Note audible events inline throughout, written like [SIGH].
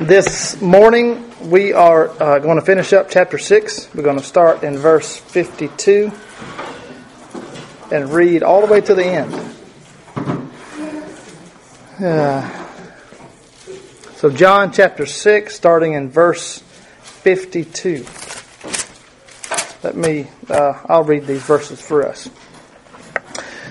This morning we are uh, going to finish up chapter 6. We're going to start in verse 52 and read all the way to the end. Uh, so, John chapter 6, starting in verse 52. Let me, uh, I'll read these verses for us.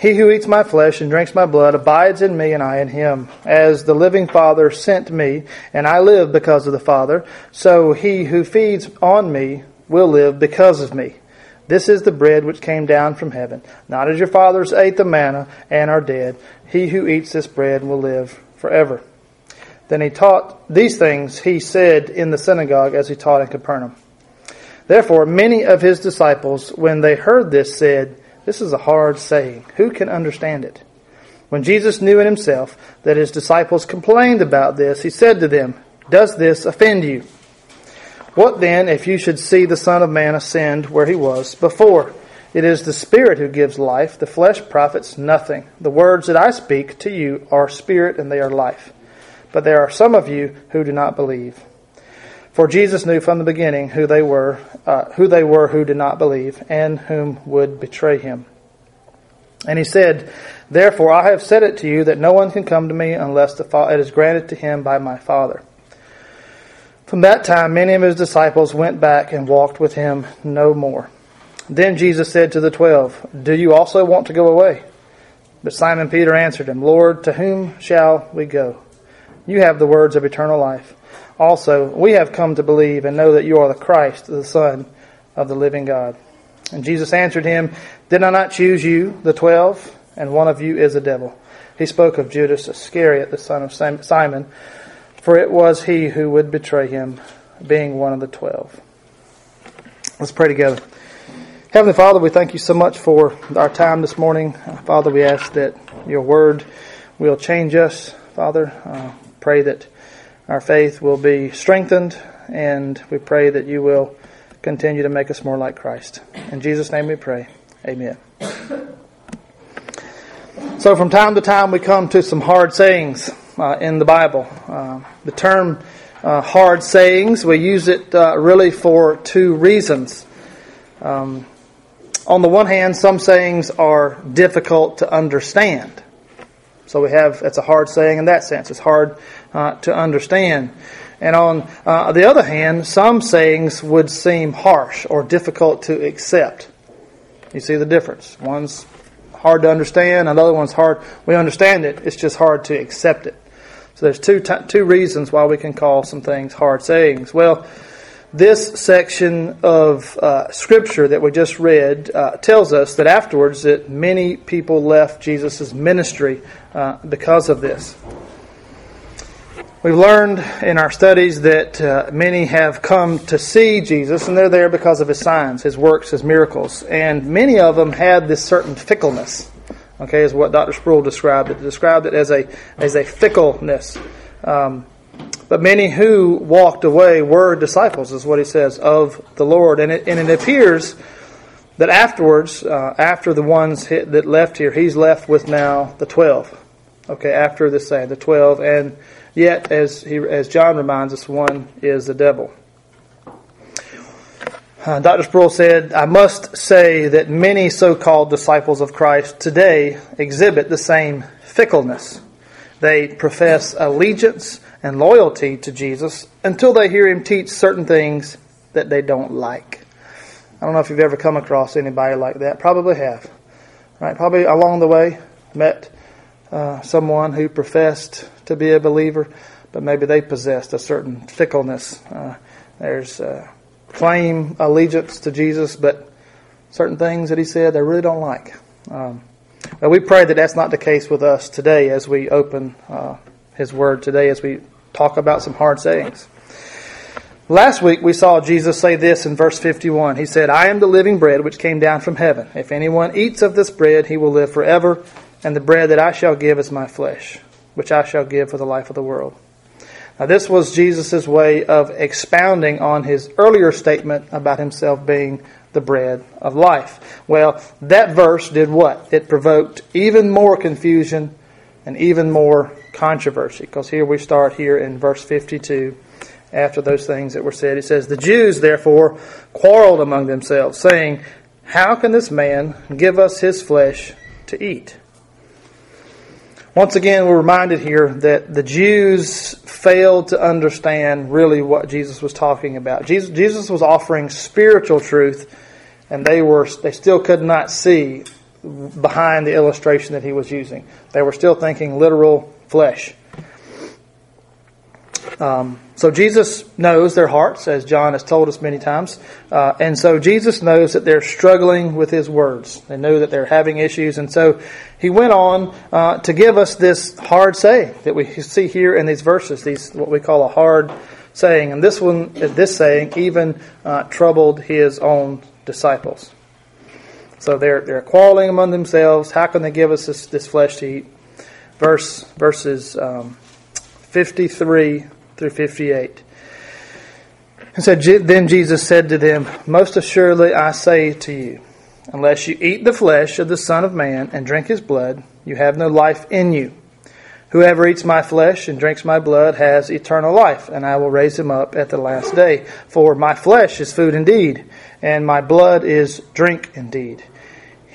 He who eats my flesh and drinks my blood abides in me and I in him. As the living Father sent me, and I live because of the Father, so he who feeds on me will live because of me. This is the bread which came down from heaven. Not as your fathers ate the manna and are dead. He who eats this bread will live forever. Then he taught these things, he said in the synagogue as he taught in Capernaum. Therefore, many of his disciples, when they heard this, said, this is a hard saying. Who can understand it? When Jesus knew in himself that his disciples complained about this, he said to them, Does this offend you? What then if you should see the Son of Man ascend where he was before? It is the Spirit who gives life, the flesh profits nothing. The words that I speak to you are spirit and they are life. But there are some of you who do not believe. For Jesus knew from the beginning who they were, uh, who they were who did not believe, and whom would betray him. And he said, Therefore I have said it to you that no one can come to me unless the it is granted to him by my Father. From that time, many of his disciples went back and walked with him no more. Then Jesus said to the twelve, Do you also want to go away? But Simon Peter answered him, Lord, to whom shall we go? You have the words of eternal life. Also, we have come to believe and know that you are the Christ, the Son of the living God. And Jesus answered him, Did I not choose you, the twelve, and one of you is a devil? He spoke of Judas Iscariot, the son of Simon, for it was he who would betray him, being one of the twelve. Let's pray together. Heavenly Father, we thank you so much for our time this morning. Father, we ask that your word will change us. Father, uh, pray that our faith will be strengthened, and we pray that you will continue to make us more like Christ. In Jesus' name we pray. Amen. So, from time to time, we come to some hard sayings uh, in the Bible. Uh, the term uh, hard sayings, we use it uh, really for two reasons. Um, on the one hand, some sayings are difficult to understand. So we have, it's a hard saying in that sense. It's hard uh, to understand. And on uh, the other hand, some sayings would seem harsh or difficult to accept. You see the difference. One's hard to understand, another one's hard. We understand it, it's just hard to accept it. So there's two, t- two reasons why we can call some things hard sayings. Well, this section of uh, scripture that we just read uh, tells us that afterwards that many people left Jesus' ministry uh, because of this. We've learned in our studies that uh, many have come to see Jesus, and they're there because of his signs, his works, his miracles. And many of them had this certain fickleness. Okay, is what Dr. Sproul described it. Described it as a as a fickleness. Um, but many who walked away were disciples, is what he says of the Lord. And it, and it appears that afterwards, uh, after the ones that left here, he's left with now the twelve. Okay, after this saying, the twelve, and Yet, as, he, as John reminds us, one is the devil. Uh, Dr. Sproul said, I must say that many so called disciples of Christ today exhibit the same fickleness. They profess allegiance and loyalty to Jesus until they hear him teach certain things that they don't like. I don't know if you've ever come across anybody like that. Probably have. Right? Probably along the way met uh, someone who professed to be a believer, but maybe they possessed a certain fickleness. Uh, there's uh, claim allegiance to Jesus, but certain things that he said they really don't like. Um, we pray that that's not the case with us today as we open uh, his word today, as we talk about some hard sayings. Last week we saw Jesus say this in verse 51. He said, I am the living bread which came down from heaven. If anyone eats of this bread, he will live forever, and the bread that I shall give is my flesh, which I shall give for the life of the world. Now, this was Jesus' way of expounding on his earlier statement about himself being the bread of life. Well, that verse did what? It provoked even more confusion and even more controversy. Because here we start here in verse 52 after those things that were said. It says, The Jews therefore quarreled among themselves, saying, How can this man give us his flesh to eat? Once again, we're reminded here that the Jews failed to understand really what Jesus was talking about. Jesus, Jesus was offering spiritual truth, and they were they still could not see behind the illustration that he was using. They were still thinking literal flesh. Um, so Jesus knows their hearts, as John has told us many times. Uh, and so Jesus knows that they're struggling with his words. They know that they're having issues. And so he went on uh, to give us this hard saying that we see here in these verses, these what we call a hard saying. And this one, this saying, even uh, troubled his own disciples. So they're, they're quarreling among themselves. How can they give us this, this flesh to eat? Verse, verses um, 53 through 58. And so then Jesus said to them, Most assuredly I say to you, unless you eat the flesh of the Son of Man and drink his blood, you have no life in you. Whoever eats my flesh and drinks my blood has eternal life, and I will raise him up at the last day. For my flesh is food indeed, and my blood is drink indeed.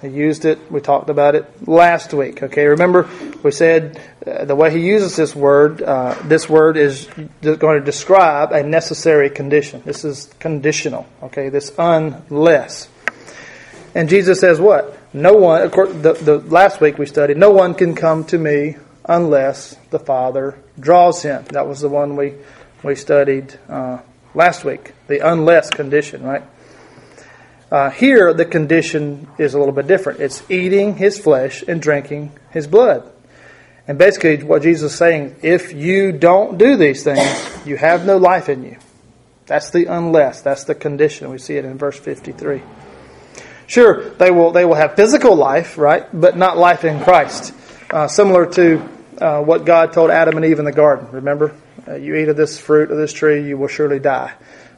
He used it. We talked about it last week. Okay, remember we said uh, the way he uses this word. Uh, this word is going to describe a necessary condition. This is conditional. Okay, this unless. And Jesus says what? No one. Of course, the, the last week we studied. No one can come to me unless the Father draws him. That was the one we we studied uh, last week. The unless condition, right? Uh, here, the condition is a little bit different. It's eating his flesh and drinking his blood. And basically, what Jesus is saying, if you don't do these things, you have no life in you. That's the unless. That's the condition. We see it in verse 53. Sure, they will, they will have physical life, right? But not life in Christ. Uh, similar to uh, what God told Adam and Eve in the garden. Remember? Uh, you eat of this fruit of this tree, you will surely die.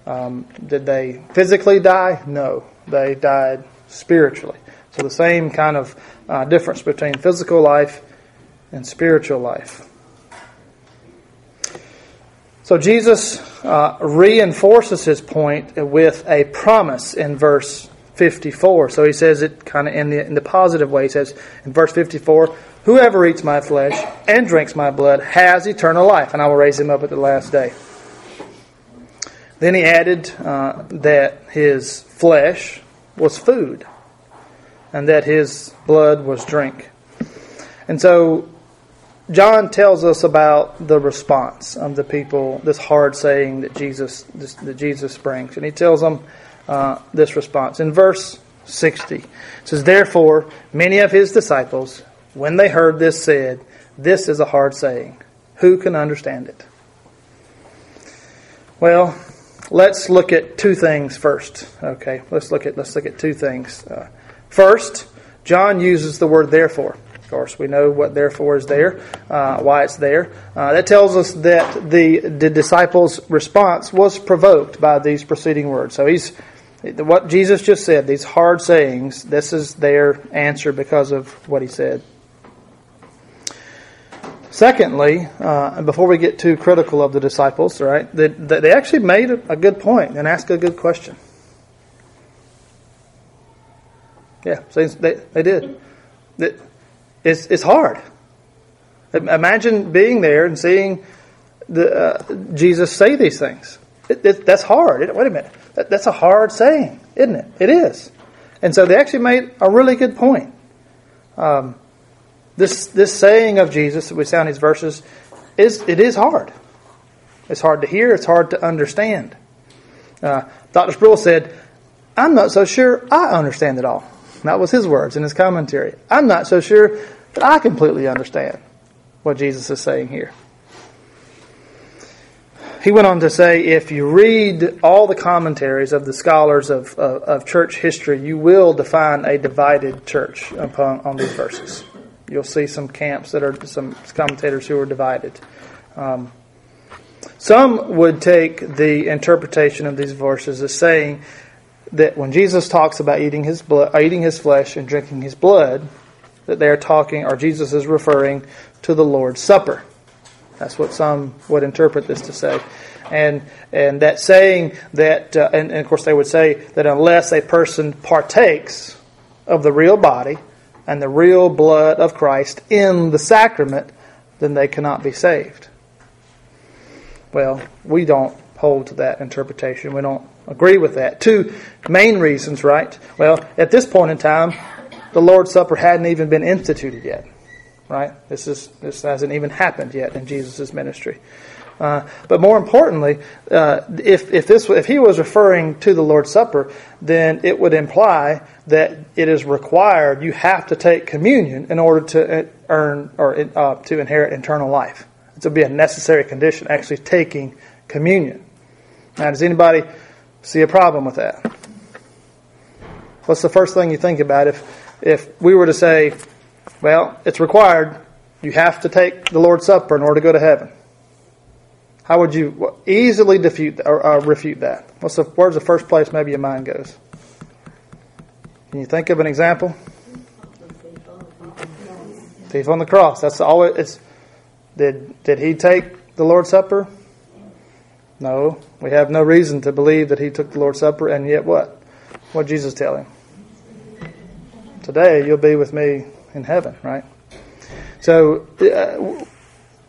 Um, did they physically die? No they died spiritually. So the same kind of uh, difference between physical life and spiritual life. So Jesus uh, reinforces his point with a promise in verse 54. So he says it kind of in the, in the positive way. He says in verse 54, Whoever eats my flesh and drinks my blood has eternal life, and I will raise him up at the last day. Then he added uh, that his flesh was food and that his blood was drink. And so John tells us about the response of the people, this hard saying that Jesus this, that Jesus brings, and he tells them uh, this response in verse sixty. It says, "Therefore, many of his disciples, when they heard this, said, This is a hard saying. Who can understand it?" Well, let's look at two things first. Okay, let's look at let's look at two things. Uh, first, John uses the word therefore. Of course, we know what therefore is there, uh, why it's there. Uh, that tells us that the the disciples' response was provoked by these preceding words. So he's what Jesus just said. These hard sayings. This is their answer because of what he said. Secondly, uh, before we get too critical of the disciples, right, they, they actually made a good point and asked a good question. Yeah, so they, they did. It's, it's hard. Imagine being there and seeing the, uh, Jesus say these things. It, it, that's hard. It, wait a minute. That, that's a hard saying, isn't it? It is. And so they actually made a really good point. Um, this this saying of Jesus that we sound these verses is it is hard. It's hard to hear. It's hard to understand. Uh, Dr. Sproul said, "I'm not so sure I understand it all." That was his words in his commentary. I'm not so sure that I completely understand what Jesus is saying here. He went on to say, if you read all the commentaries of the scholars of, of, of church history, you will define a divided church upon, on these verses. You'll see some camps that are some commentators who are divided. Um, some would take the interpretation of these verses as saying that when Jesus talks about eating his blood, eating his flesh and drinking his blood, that they are talking, or Jesus is referring to the Lord's Supper. That's what some would interpret this to say. And, and that saying that, uh, and, and of course they would say that unless a person partakes of the real body and the real blood of Christ in the sacrament, then they cannot be saved. Well, we don't hold to that interpretation. We don't agree with that. Two main reasons, right? Well, at this point in time, the Lord's Supper hadn't even been instituted yet right? This is this hasn't even happened yet in Jesus' ministry. Uh, but more importantly, uh, if if this if he was referring to the Lord's Supper, then it would imply that it is required you have to take communion in order to uh, earn or uh, to inherit eternal life. It would be a necessary condition, actually taking communion. Now, does anybody see a problem with that? What's the first thing you think about if if we were to say well, it's required. You have to take the Lord's Supper in order to go to heaven. How would you easily defute or uh, refute that? What's the, where's the first place maybe your mind goes? Can you think of an example? Thief on the cross. That's all it's. Did did he take the Lord's Supper? No, we have no reason to believe that he took the Lord's Supper, and yet what? What Jesus tell him? Today you'll be with me in heaven, right? So uh,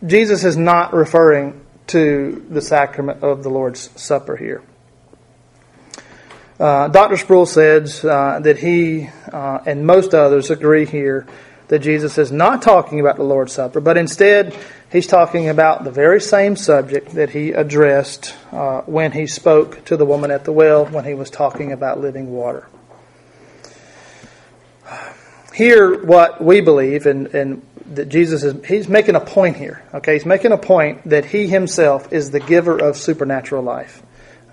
Jesus is not referring to the sacrament of the Lord's Supper here. Uh, Dr. Sproul says uh, that he uh, and most others agree here that Jesus is not talking about the Lord's Supper, but instead he's talking about the very same subject that he addressed uh, when he spoke to the woman at the well when he was talking about living water Here, what we believe and, and that Jesus is he's making a point here. Okay, he's making a point that he himself is the giver of supernatural life.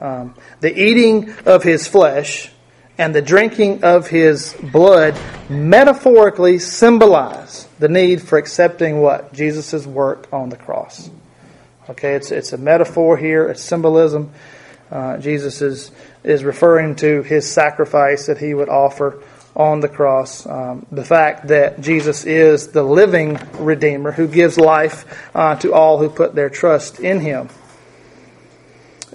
Um, the eating of his flesh and the drinking of his blood metaphorically symbolize the need for accepting what Jesus' work on the cross. Okay, it's it's a metaphor here. It's symbolism. Uh, Jesus is is referring to his sacrifice that he would offer on the cross. Um, the fact that Jesus is the living Redeemer who gives life uh, to all who put their trust in Him.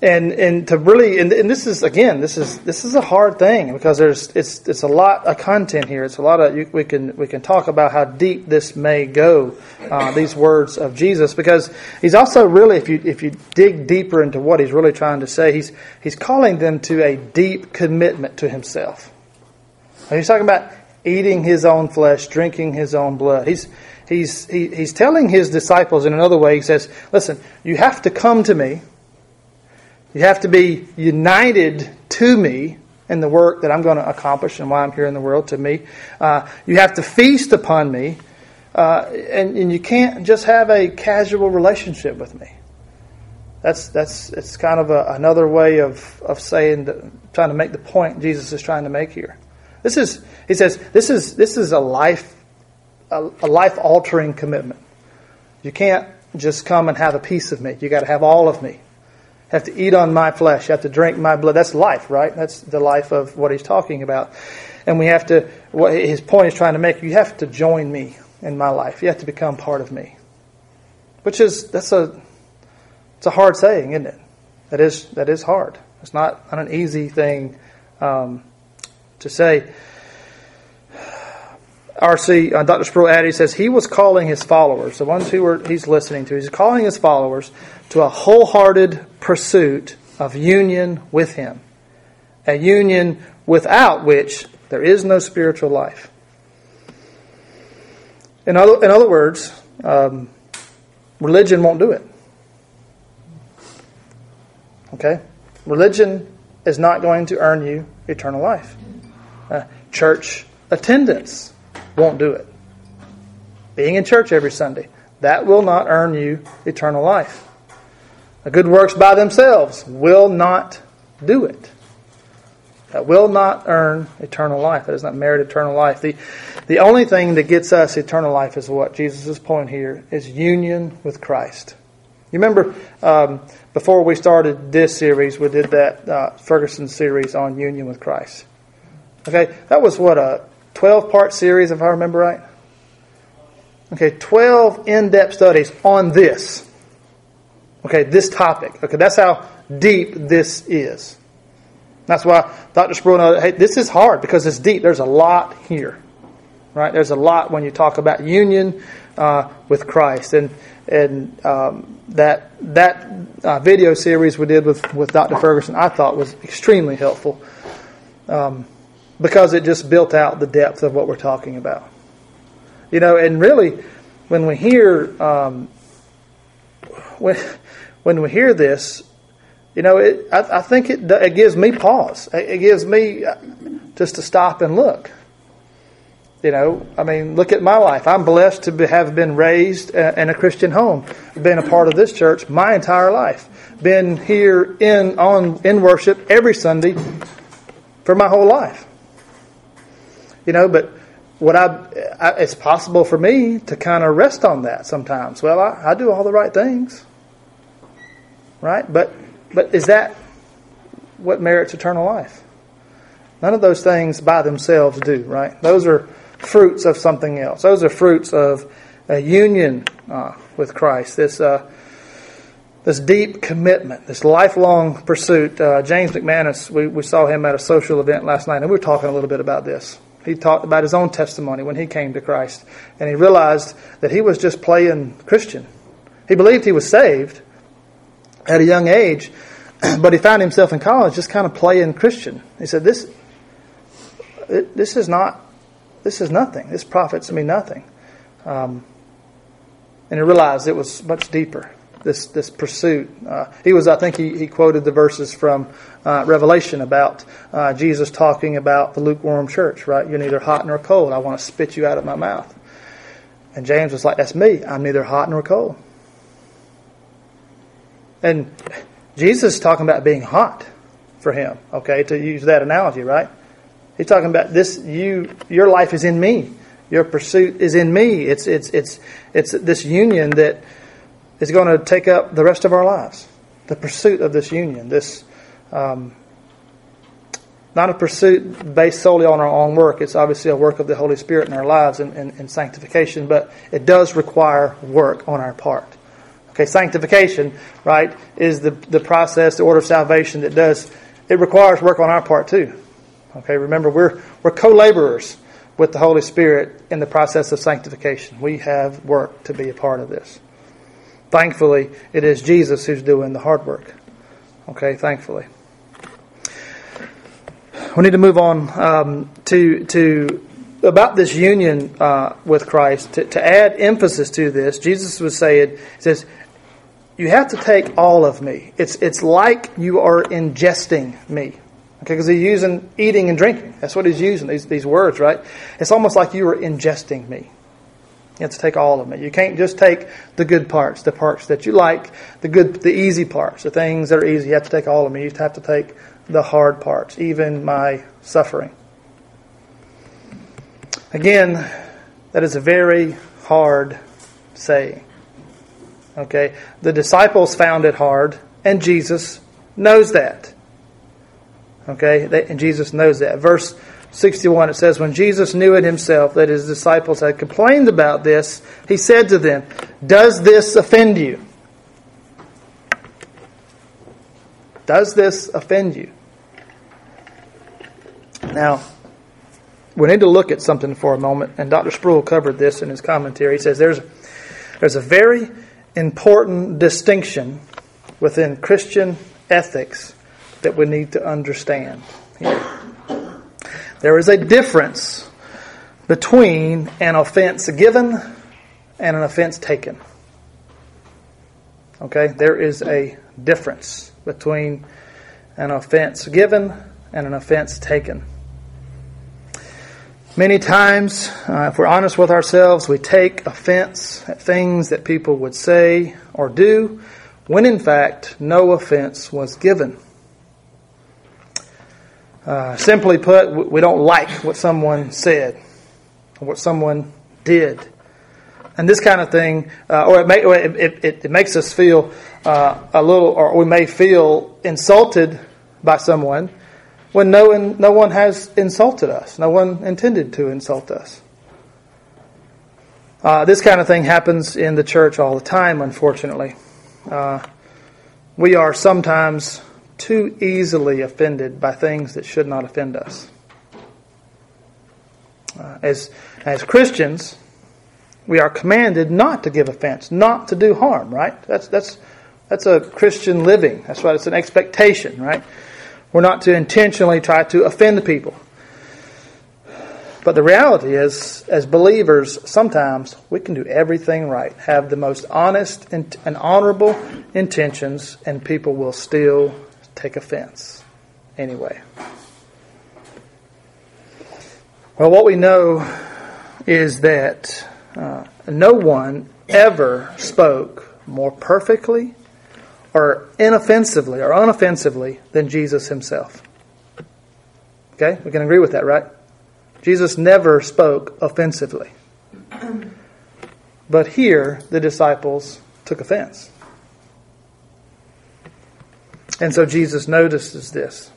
And and to really and, and, this is again this is this is a hard thing because there's it's it's a lot of content here. It's a lot of you, we can we can talk about how deep this may go. Uh, these words of Jesus because he's also really if you if you dig deeper into what he's really trying to say he's he's calling them to a deep commitment to himself. He's talking about eating his own flesh, drinking his own blood. He's, he's, he, he's telling his disciples in another way, he says, listen, you have to come to me. You have to be united to me in the work that I'm going to accomplish and why I'm here in the world to me. Uh, you have to feast upon me. Uh, and, and you can't just have a casual relationship with me. That's that's it's kind of a, another way of of saying that, trying to make the point Jesus is trying to make here. This is, he says, this is, this is a life, a, a life altering commitment. You can't just come and have a piece of me. You got to have all of me. You have to eat on my flesh. You have to drink my blood. That's life, right? That's the life of what he's talking about. And we have to, what his point is trying to make, you have to join me in my life. You have to become part of me. Which is, that's a, it's a hard saying, isn't it? That is, that is hard. It's not, not an easy thing um, to say. R.C. Uh, Dr. Sproul he says he was calling his followers, the ones who were he's listening to, he's calling his followers to a wholehearted pursuit of union with Him, a union without which there is no spiritual life. In other, in other words, um, religion won't do it. Okay? Religion is not going to earn you eternal life. Uh, church attendance won't do it. Being in church every Sunday, that will not earn you eternal life. The good works by themselves will not do it. That will not earn eternal life. That does not merit eternal life. The, the only thing that gets us eternal life is what Jesus' point here is union with Christ. You remember um, before we started this series, we did that uh, Ferguson series on union with Christ. Okay, that was what a 12 part series, if I remember right. Okay, 12 in depth studies on this. Okay, this topic. Okay, that's how deep this is. That's why Dr. Sproul knows, hey, this is hard because it's deep. There's a lot here. Right? There's a lot when you talk about union uh, with Christ. And and um, that that uh, video series we did with, with Dr. Ferguson I thought was extremely helpful um, because it just built out the depth of what we're talking about. You know, and really, when we hear um, when when we hear this, you know, it, I, I, think it, it gives me pause. It gives me uh, just to stop and look. You know, I mean, look at my life. I'm blessed to have been raised in a Christian home, been a part of this church my entire life, been here in on in worship every Sunday for my whole life. You know, but what I, I it's possible for me to kind of rest on that sometimes. Well, I, I do all the right things, right? But but is that what merits eternal life? None of those things by themselves do, right? Those are fruits of something else. Those are fruits of a union uh, with Christ. This uh, this deep commitment, this lifelong pursuit. Uh, James McManus, we, we saw him at a social event last night, and we were talking a little bit about this. He talked about his own testimony when he came to Christ, and he realized that he was just playing Christian. He believed he was saved at a young age, [CLEARS THROAT] but he found himself in college just kind of playing Christian. He said, "This, this is not this is nothing. This profits me nothing. Um, and he realized it was much deeper. This this pursuit. Uh, he was, I think, he, he quoted the verses from uh, Revelation about uh, Jesus talking about the lukewarm church. Right? You're neither hot nor cold. I want to spit you out of my mouth. And James was like, "That's me. I'm neither hot nor cold." And Jesus is talking about being hot for him. Okay, to use that analogy, right? He's talking about this you your life is in me. Your pursuit is in me. It's it's it's it's this union that is going to take up the rest of our lives. The pursuit of this union, this um, not a pursuit based solely on our own work. It's obviously a work of the Holy Spirit in our lives and, and, sanctification, but it does require work on our part. Okay, sanctification, right, is the, the process, the order of salvation that does, it requires work on our part too. Okay, remember, we're, we're co laborers with the Holy Spirit in the process of sanctification. We have work to be a part of this. Thankfully, it is Jesus who's doing the hard work. Okay, thankfully. We need to move on um, to to about this union uh, with Christ. To, to, add emphasis to this, Jesus was saying, "says You have to take all of me. It's it's like you are ingesting me." Okay, because he's using eating and drinking. That's what he's using, these, these words, right? It's almost like you are ingesting me. You have to take all of me. You can't just take the good parts, the parts that you like, the good, the easy parts, the things that are easy. You have to take all of me. You have to take the hard parts, even my suffering. Again, that is a very hard saying. Okay? The disciples found it hard, and Jesus knows that. Okay, and Jesus knows that. Verse 61, it says, When Jesus knew it himself that his disciples had complained about this, he said to them, Does this offend you? Does this offend you? Now, we need to look at something for a moment, and Dr. Sproul covered this in his commentary. He says there's, there's a very important distinction within Christian ethics that we need to understand here. There is a difference between an offense given and an offense taken. Okay? There is a difference between an offense given and an offense taken. Many times, uh, if we're honest with ourselves, we take offense at things that people would say or do when in fact no offense was given. Uh, simply put, we don't like what someone said or what someone did. And this kind of thing, uh, or, it, may, it, it, it, makes us feel uh, a little, or we may feel insulted by someone when no one, no one has insulted us. No one intended to insult us. Uh, this kind of thing happens in the church all the time, unfortunately. Uh, we are sometimes too easily offended by things that should not offend us. Uh, as, as Christians, we are commanded not to give offense, not to do harm, right? That's, that's, that's a Christian living. That's why it's an expectation, right? We're not to intentionally try to offend the people. But the reality is, as believers, sometimes we can do everything right, have the most honest and honorable intentions, and people will still take offense anyway. Well, what we know is that uh, no one ever spoke more perfectly or inoffensively or unoffensively than Jesus himself. Okay? We can agree with that, right? Jesus never spoke offensively. [CLEARS THROAT] But here, the disciples took offense. And so Jesus notices this.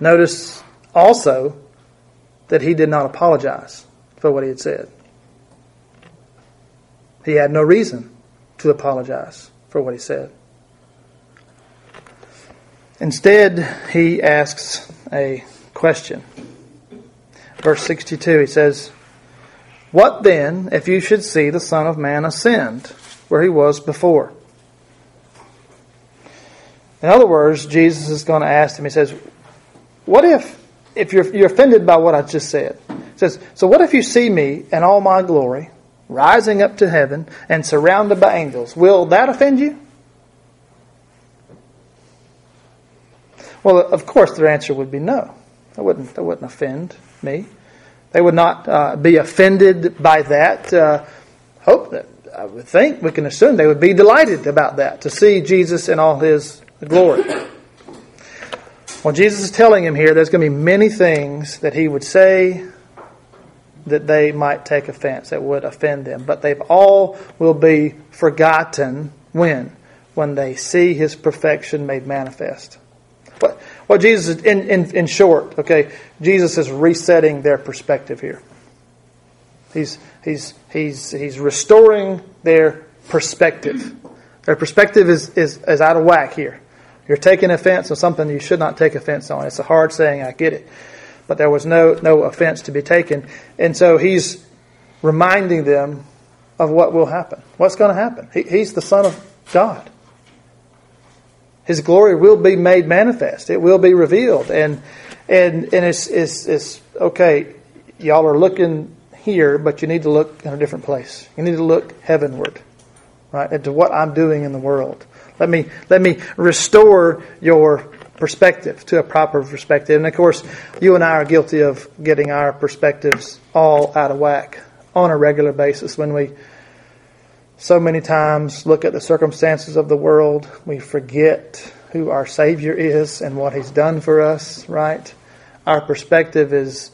Notice also that he did not apologize for what he had said. He had no reason to apologize for what he said. Instead, he asks a question. Verse 62, he says, What then if you should see the Son of Man ascend where he was before? In other words, Jesus is going to ask him, he says, What if, if you're, you're offended by what I just said? He says, So what if you see me in all my glory, rising up to heaven and surrounded by angels? Will that offend you? Well, of course, their answer would be no. That wouldn't, that wouldn't offend me. They would not uh, be offended by that. Uh, hope that I would think we can assume they would be delighted about that to see Jesus in all his glory. Well, Jesus is telling him here there's going to be many things that he would say that they might take offense, that would offend them. But they've all will be forgotten when? When they see his perfection made manifest. What, what Jesus, in, in, in short, okay, Jesus is resetting their perspective here. He's, he's, he's, he's restoring their perspective. Their perspective is, is, is out of whack here. You're taking offense on something you should not take offense on. It's a hard saying, I get it. But there was no, no offense to be taken. And so he's reminding them of what will happen. What's going to happen? He, he's the Son of God. His glory will be made manifest. It will be revealed. And and and it's it's, it's okay, y'all are looking here, but you need to look in a different place. You need to look heavenward. Right? Into what I'm doing in the world. Let me let me restore your perspective to a proper perspective. And of course, you and I are guilty of getting our perspectives all out of whack on a regular basis when we so many times look at the circumstances of the world. We forget who our Savior is and what He's done for us, right? Our perspective is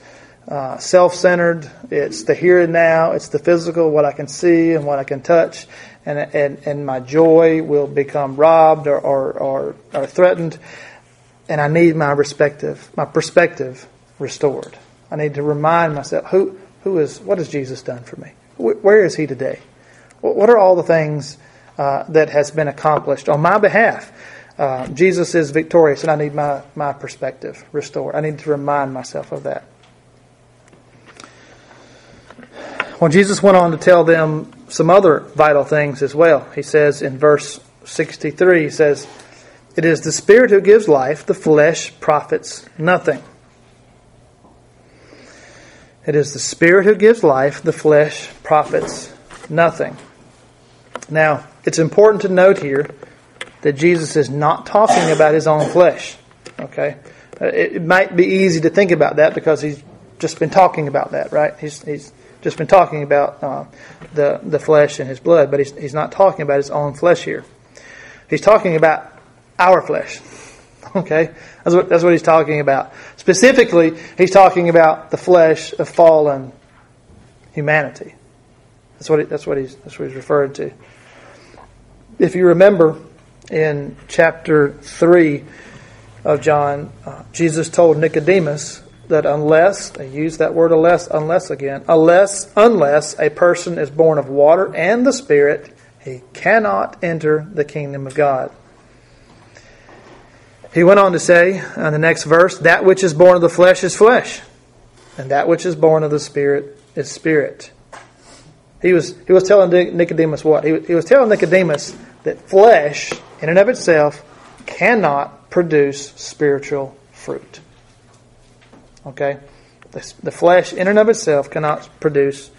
uh, self centered. It's the here and now. It's the physical, what I can see and what I can touch and, and, and my joy will become robbed or, or, or, or threatened. And I need my perspective, my perspective restored. I need to remind myself who, who is, what has Jesus done for me? Where is he today? What are all the things uh, that has been accomplished on my behalf? Uh, Jesus is victorious, and I need my, my perspective restored. I need to remind myself of that. Well, Jesus went on to tell them some other vital things as well. He says in verse 63, he says, It is the Spirit who gives life, the flesh profits nothing. It is the Spirit who gives life, the flesh profits nothing. Now, it's important to note here that Jesus is not talking about his own flesh. Okay? Uh, it might be easy to think about that because he's just been talking about that, right? He's, he's just been talking about uh, the, the flesh and his blood, but he's, he's not talking about his own flesh here. He's talking about our flesh. [LAUGHS] Okay? That's what, that's what he's talking about. Specifically, he's talking about the flesh of fallen humanity. That's what, he, that's, what he's, that's what he's referred to. If you remember in chapter 3 of John, uh, Jesus told Nicodemus that unless, I use that word unless, unless again, unless, unless a person is born of water and the Spirit, he cannot enter the kingdom of God. He went on to say in the next verse, that which is born of the flesh is flesh, and that which is born of the Spirit is spirit. He was, he was telling Nicodemus what? He, he was telling Nicodemus that flesh, in and of itself, cannot produce spiritual fruit. Okay? The, flesh, in and of itself, cannot produce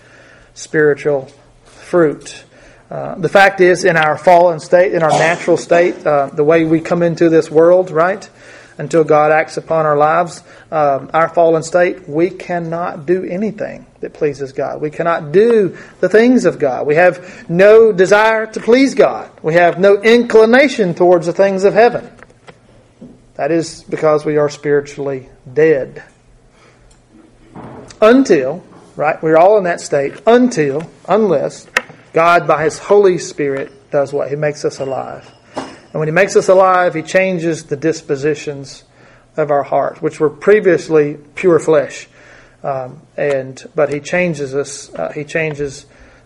spiritual fruit. Uh, the fact is, in our fallen state, in our natural state, uh, the way we come into this world, right, until God acts upon our lives, um, our fallen state, we cannot do anything that pleases God. We cannot do the things of God. We have no desire to please God. We have no inclination towards the things of heaven. That is because we are spiritually dead. Until, right, we're all in that state, until, unless, God, by His Holy Spirit, does what? He makes us alive. And when He makes us alive, He changes the dispositions of our heart, which were previously pure flesh. Um, and but He changes us. Uh, he changes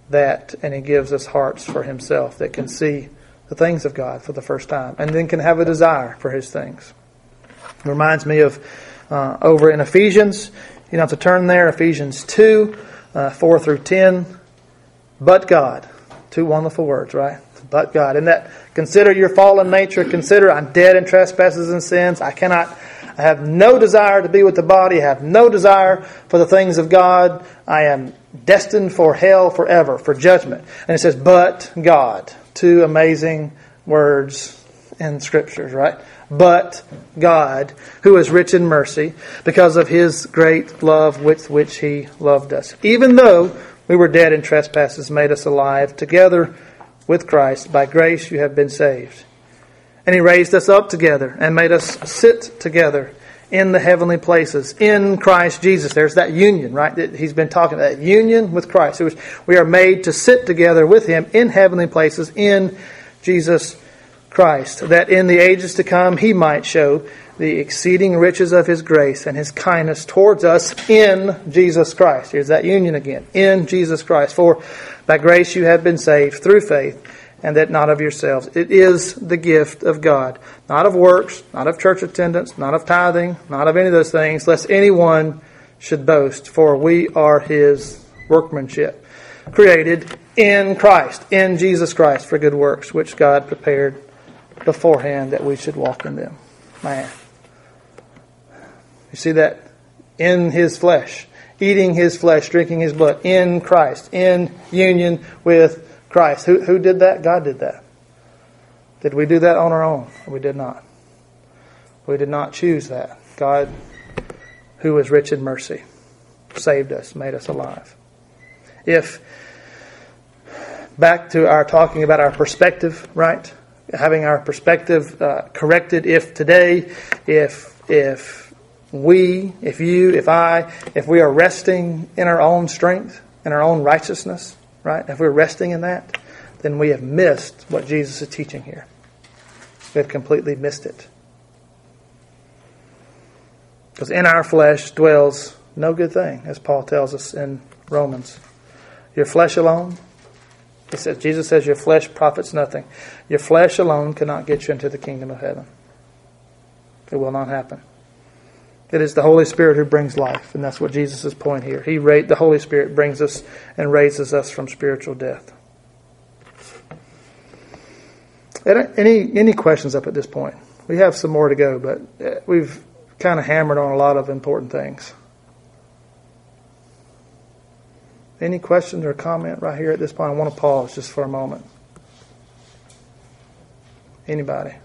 that, and He gives us hearts for Himself that can see the things of God for the first time, and then can have a desire for His things. It reminds me of uh, over in Ephesians. You don't have to turn there. Ephesians two, uh, four through ten. But God. Two wonderful words, right? But God. And that consider your fallen nature. Consider I'm dead in trespasses and sins. I cannot, I have no desire to be with the body. I have no desire for the things of God. I am destined for hell forever, for judgment. And it says, but God. Two amazing words in scriptures, right? But God, who is rich in mercy, because of his great love with which he loved us. Even though we were dead in trespasses, made us alive together with Christ. By grace you have been saved. And he raised us up together and made us sit together in the heavenly places in Christ Jesus. There's that union, right? That He's been talking about union with Christ. We are made to sit together with him in heavenly places in Jesus Christ, that in the ages to come he might show the exceeding riches of his grace and his kindness towards us in Jesus Christ. Here's that union again. In Jesus Christ. For by grace you have been saved through faith, and that not of yourselves. It is the gift of God. Not of works, not of church attendance, not of tithing, not of any of those things, lest anyone should boast. For we are his workmanship, created in Christ, in Jesus Christ, for good works, which God prepared beforehand that we should walk in them. Man. You see that in his flesh, eating his flesh, drinking his blood, in Christ, in union with Christ. Who, who did that? God did that. Did we do that on our own? We did not. We did not choose that. God, who was rich in mercy, saved us, made us alive. If, back to our talking about our perspective, right? Having our perspective uh, corrected, if today, if, if we, if you, if I, if we are resting in our own strength, in our own righteousness, right? If we're resting in that, then we have missed what Jesus is teaching here. We have completely missed it. Because in our flesh dwells no good thing, as Paul tells us in Romans. Your flesh alone, he says, Jesus says, your flesh profits nothing. Your flesh alone cannot get you into the kingdom of heaven. It will not happen. It is the Holy Spirit who brings life, and that's what Jesus' point here. He the Holy Spirit brings us and raises us from spiritual death. Any any questions up at this point? we have some more to go, but uh, we've kind of hammered on a lot of important things. Any questions or comment right here at this point? I want to pause just for a moment. Anybody?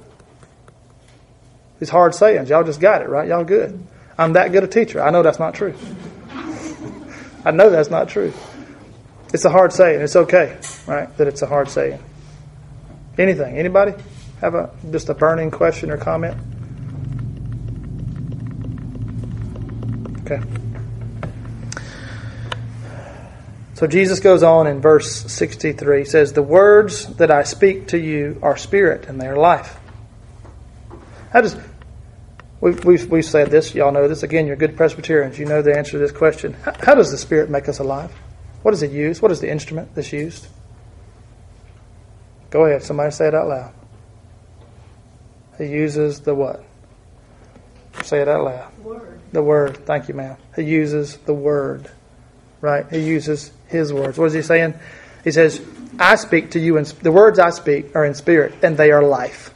These hard sayings, y'all just got it, right? Y'all good. I'm that good a teacher. I know that's not true. [LAUGHS] I know that's not true. It's a hard saying. It's okay, right? That it's a hard saying. Anything? Anybody have a just a burning question or comment? Okay. So Jesus goes on in verse 63 he says, The words that I speak to you are spirit and they are life. How does We've, we've, we've said this, y'all know this. Again, you're good Presbyterians. You know the answer to this question. How, how does the Spirit make us alive? What does it use? What is the instrument that's used? Go ahead, somebody say it out loud. He uses the what? Say it out loud. Word. The word. Thank you, ma'am. He uses the word. Right? He uses his words. What is he saying? He says, I speak to you, and the words I speak are in spirit, and they are life.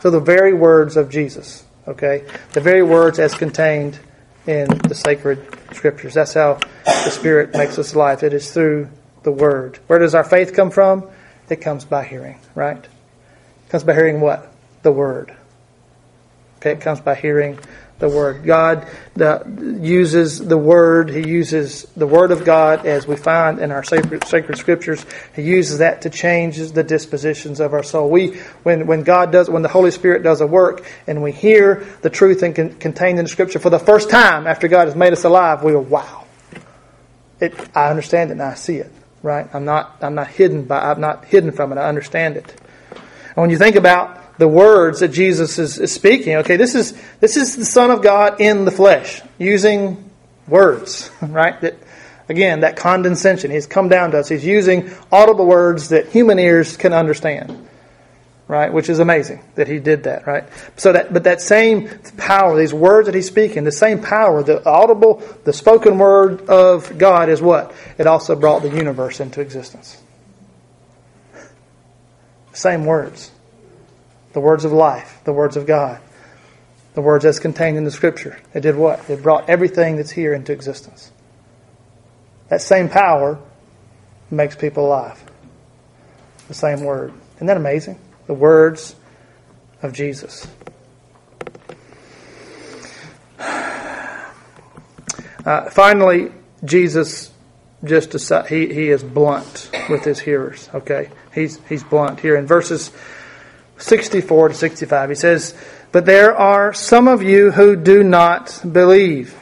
So the very words of Jesus. Okay? The very words as contained in the sacred scriptures. That's how the Spirit makes us alive. It is through the Word. Where does our faith come from? It comes by hearing, right? It comes by hearing what? The Word. Okay, it comes by hearing the Word. God the, uses the Word. He uses the Word of God, as we find in our sacred, sacred Scriptures. He uses that to change the dispositions of our soul. We, when, when God does, when the Holy Spirit does a work, and we hear the truth and con, contained in the Scripture for the first time after God has made us alive, we go, "Wow!" It, I understand it and I see it. Right? I'm not, I'm not hidden by, I'm not hidden from it. I understand it. And when you think about the words that Jesus is, is, speaking. Okay, this is this is the Son of God in the flesh, using words, [LAUGHS] right? That again, that condescension. He's come down to us. He's using audible words that human ears can understand. Right, which is amazing that he did that, right? So that, but that same power, these words that he's speaking, the same power, the audible, the spoken word of God is what? It also brought the universe into existence. Same words the words of life, the words of God, the words as contained in the Scripture. It did what? It brought everything that's here into existence. That same power makes people alive. The same word. Isn't that amazing? The words of Jesus. [SIGHS] Uh, finally, Jesus just decide, he he is blunt with his hearers. Okay, he's he's blunt here in verses 64 to 65. He says, But there are some of you who do not believe.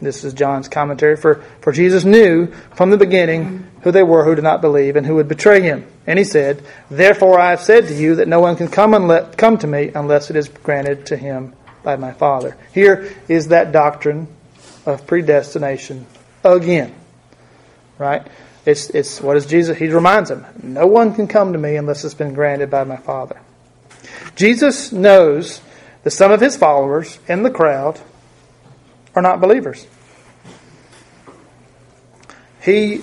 This is John's commentary. For, for Jesus knew from the beginning who they were who did not believe and who would betray him. And he said, Therefore I have said to you that no one can come, unle- come to me unless it is granted to him by my Father. Here is that doctrine of predestination again. Right? It's, it's what is Jesus? He reminds them, no one can come to me unless it's been granted by my Father. Jesus knows that some of his followers in the crowd are not believers. He,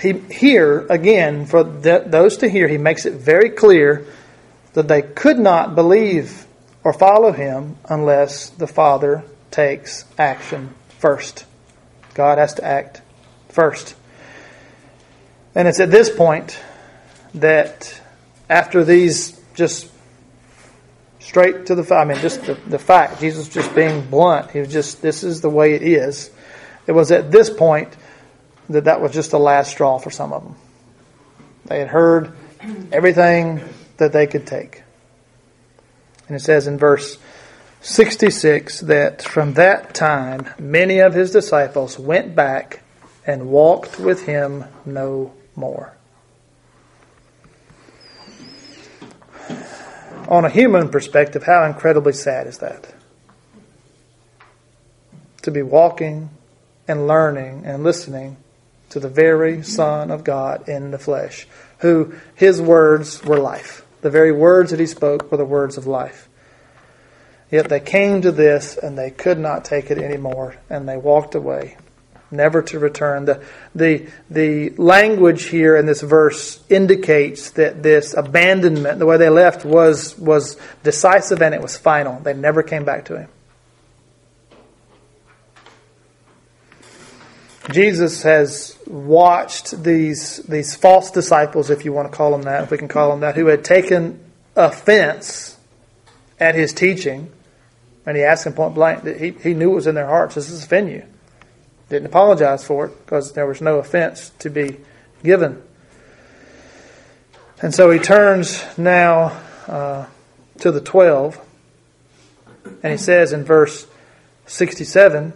he here again for those to hear, he makes it very clear that they could not believe or follow him unless the Father takes action first. God has to act first. And it's at this point that after these just straight to the I mean just the, the fact, Jesus just being blunt, he was just this is the way it is. It was at this point that that was just the last straw for some of them. They had heard everything that they could take. And it says in verse 66 that from that time many of his disciples went back and walked with him no more. On a human perspective, how incredibly sad is that? To be walking and learning and listening to the very Son of God in the flesh, who his words were life. The very words that he spoke were the words of life. Yet they came to this and they could not take it anymore and they walked away never to return. The, the, the language here in this verse indicates that this abandonment, the way they left, was, was decisive and it was final. They never came back to him. Jesus has watched these, these false disciples, if you want to call them that, if we can call them that, who had taken offense at his teaching. And he asked them point blank that he, he knew it was in their hearts. This is offend you. Didn't apologize for it because there was no offense to be given. And so he turns now uh, to the 12, and he says in verse 67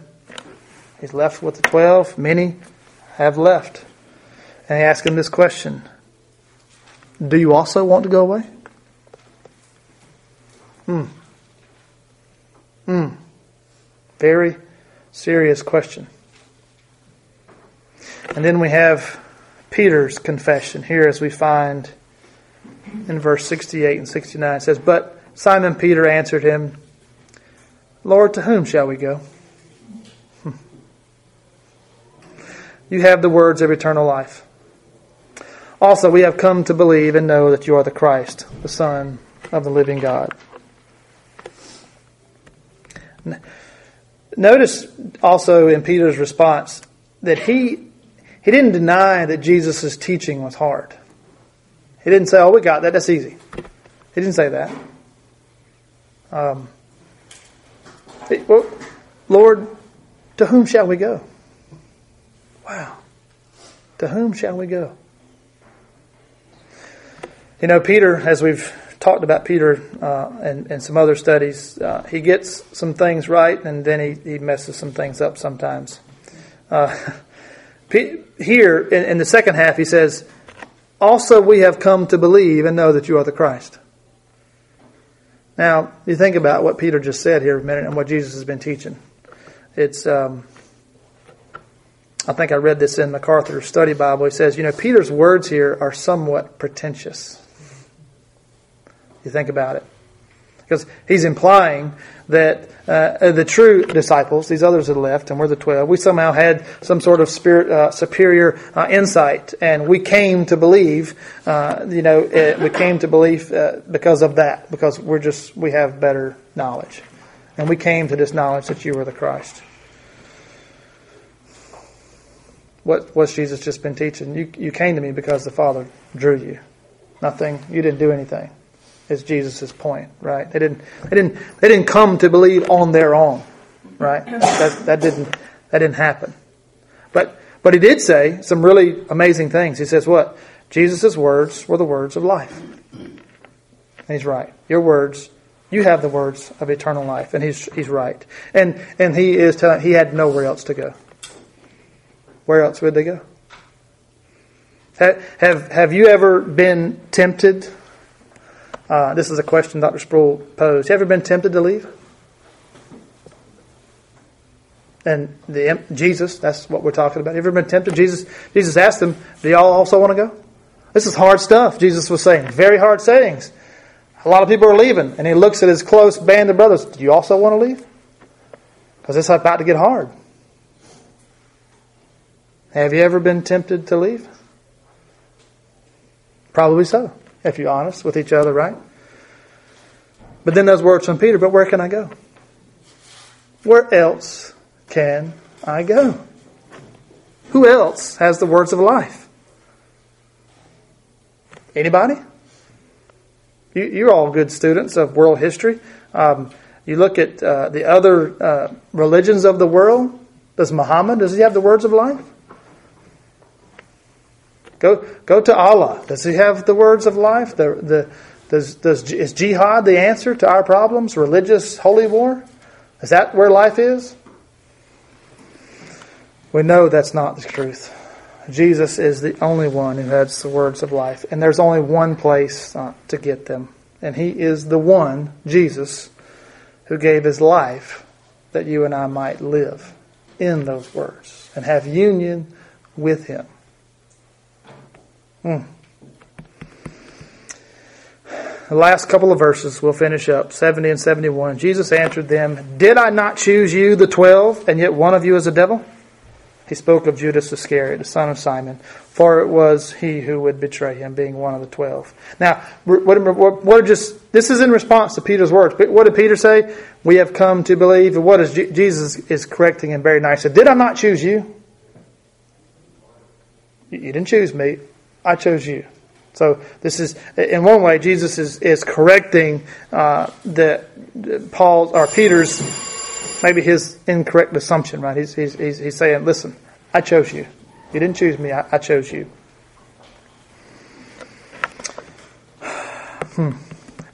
He's left with the twelve. Many have left. And he asks him this question Do you also want to go away? Hmm. Hmm. Very serious question. And then we have Peter's confession here as we find in verse 68 and 69. It says, But Simon Peter answered him, Lord, to whom shall we go? Hmm. you have the words of eternal life. Also, we have come to believe and know that you are the Christ, the Son of the living God. Notice also in Peter's response that he, he didn't deny that Jesus' teaching was hard. He didn't say, oh, we got that, that's easy. He didn't say that. Um, well, Lord, to whom shall we go? Wow. To whom shall we go? You know, Peter, as we've talked about Peter uh, and, and some other studies, uh, he gets some things right and then he, he messes some things up sometimes. Uh, [LAUGHS] here, in, the second half, he says, Also we have come to believe and know that you are the Christ. Now, you think about what Peter just said here a minute and what Jesus has been teaching. It's um, I think I read this in MacArthur's study Bible. He says, you know, Peter's words here are somewhat pretentious. You think about it. Because he's implying that uh, the true disciples, these others had left, and we're the twelve, we somehow had some sort of spirit, uh, superior uh, insight, and we came to believe, uh, you know, uh, we came to believe uh, because of that, because we're just, we have better knowledge. And we came to this knowledge that you were the Christ. what what's Jesus just been teaching? You you came to me because the Father drew you. Nothing. You didn't do anything. Is Jesus' point, right? They didn't they didn't they didn't come to believe on their own, right? That that didn't that didn't happen. But but he did say some really amazing things. He says what? Jesus' words were the words of life. And he's right. Your words you have the words of eternal life, and he's he's right. And and he is telling he had nowhere else to go. Where else would they go? Have, have you ever been tempted? Uh, this is a question Dr. Sproul posed. Have you ever been tempted to leave? And the Jesus, that's what we're talking about. Have you ever been tempted? Jesus, Jesus asked them, Do y'all also want to go? This is hard stuff, Jesus was saying. Very hard sayings. A lot of people are leaving. And he looks at his close band of brothers. Do you also want to leave? Because it's about to get hard. Have you ever been tempted to leave? Probably so, if you're honest with each other, right? But then those words from Peter, but where can I go? Where else can I go? Who else has the words of life? Anybody? You, are all good students of world history. Um, you look at uh, the other uh, religions of the world. Does Muhammad, does he have the words of life? Go, go to Allah. Does He have the words of life? The, the, does, does, is jihad the answer to our problems? Religious holy war? Is that where life is? We know that's not the truth. Jesus is the only one who has the words of life, and there's only one place uh, to get them. And He is the one, Jesus, who gave His life that you and I might live in those words and have union with Him. Hmm. The last couple of verses, we'll finish up 70 and 71. Jesus answered them, Did I not choose you, the twelve, and yet one of you is a devil? he spoke of Judas Iscariot, the son of Simon, for it was he who would betray him, being one of the twelve. Now, what, what, what just this is in response to Peter's words. What did Peter say? We have come to believe. What is Jesus is correcting him very nicely? Did I not choose you? You didn't choose me. I chose you. So this is, in one way, Jesus is, is correcting uh, the Paul's or Peter's maybe his incorrect assumption, right? He's, he's, he's, he's saying, listen, I chose you. You didn't choose me, I, I chose you. Hmm.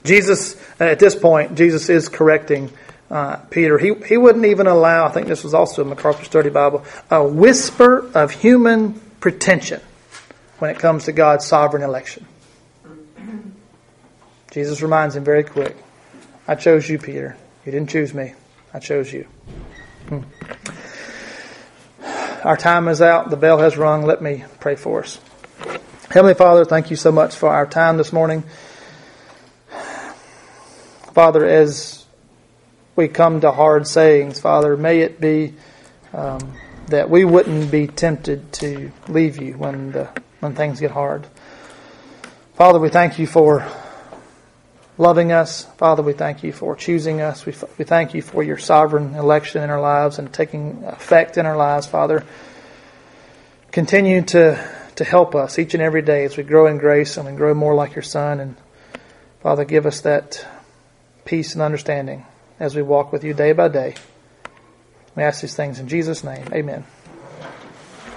Jesus, at this point, Jesus is correcting uh, Peter. He, he wouldn't even allow, I think this was also a MacArthur Study Bible, a whisper of human pretension when it comes to God's sovereign election. Jesus reminds him very quick I chose you, Peter. You didn't choose me. I chose you. Hmm. Our time is out. The bell has rung. Let me pray for us. Heavenly Father, thank you so much for our time this morning. Father, as we come to hard sayings, Father, may it be um, that we wouldn't be tempted to leave you when the when things get hard. Father, we thank you for loving us. Father, we thank you for choosing us. We, we thank you for your sovereign election in our lives and taking effect in our lives, Father. Continue to, to help us each and every day as we grow in grace and we grow more like your Son. And Father, give us that peace and understanding as we walk with you day by day. We ask these things in Jesus' name. Amen.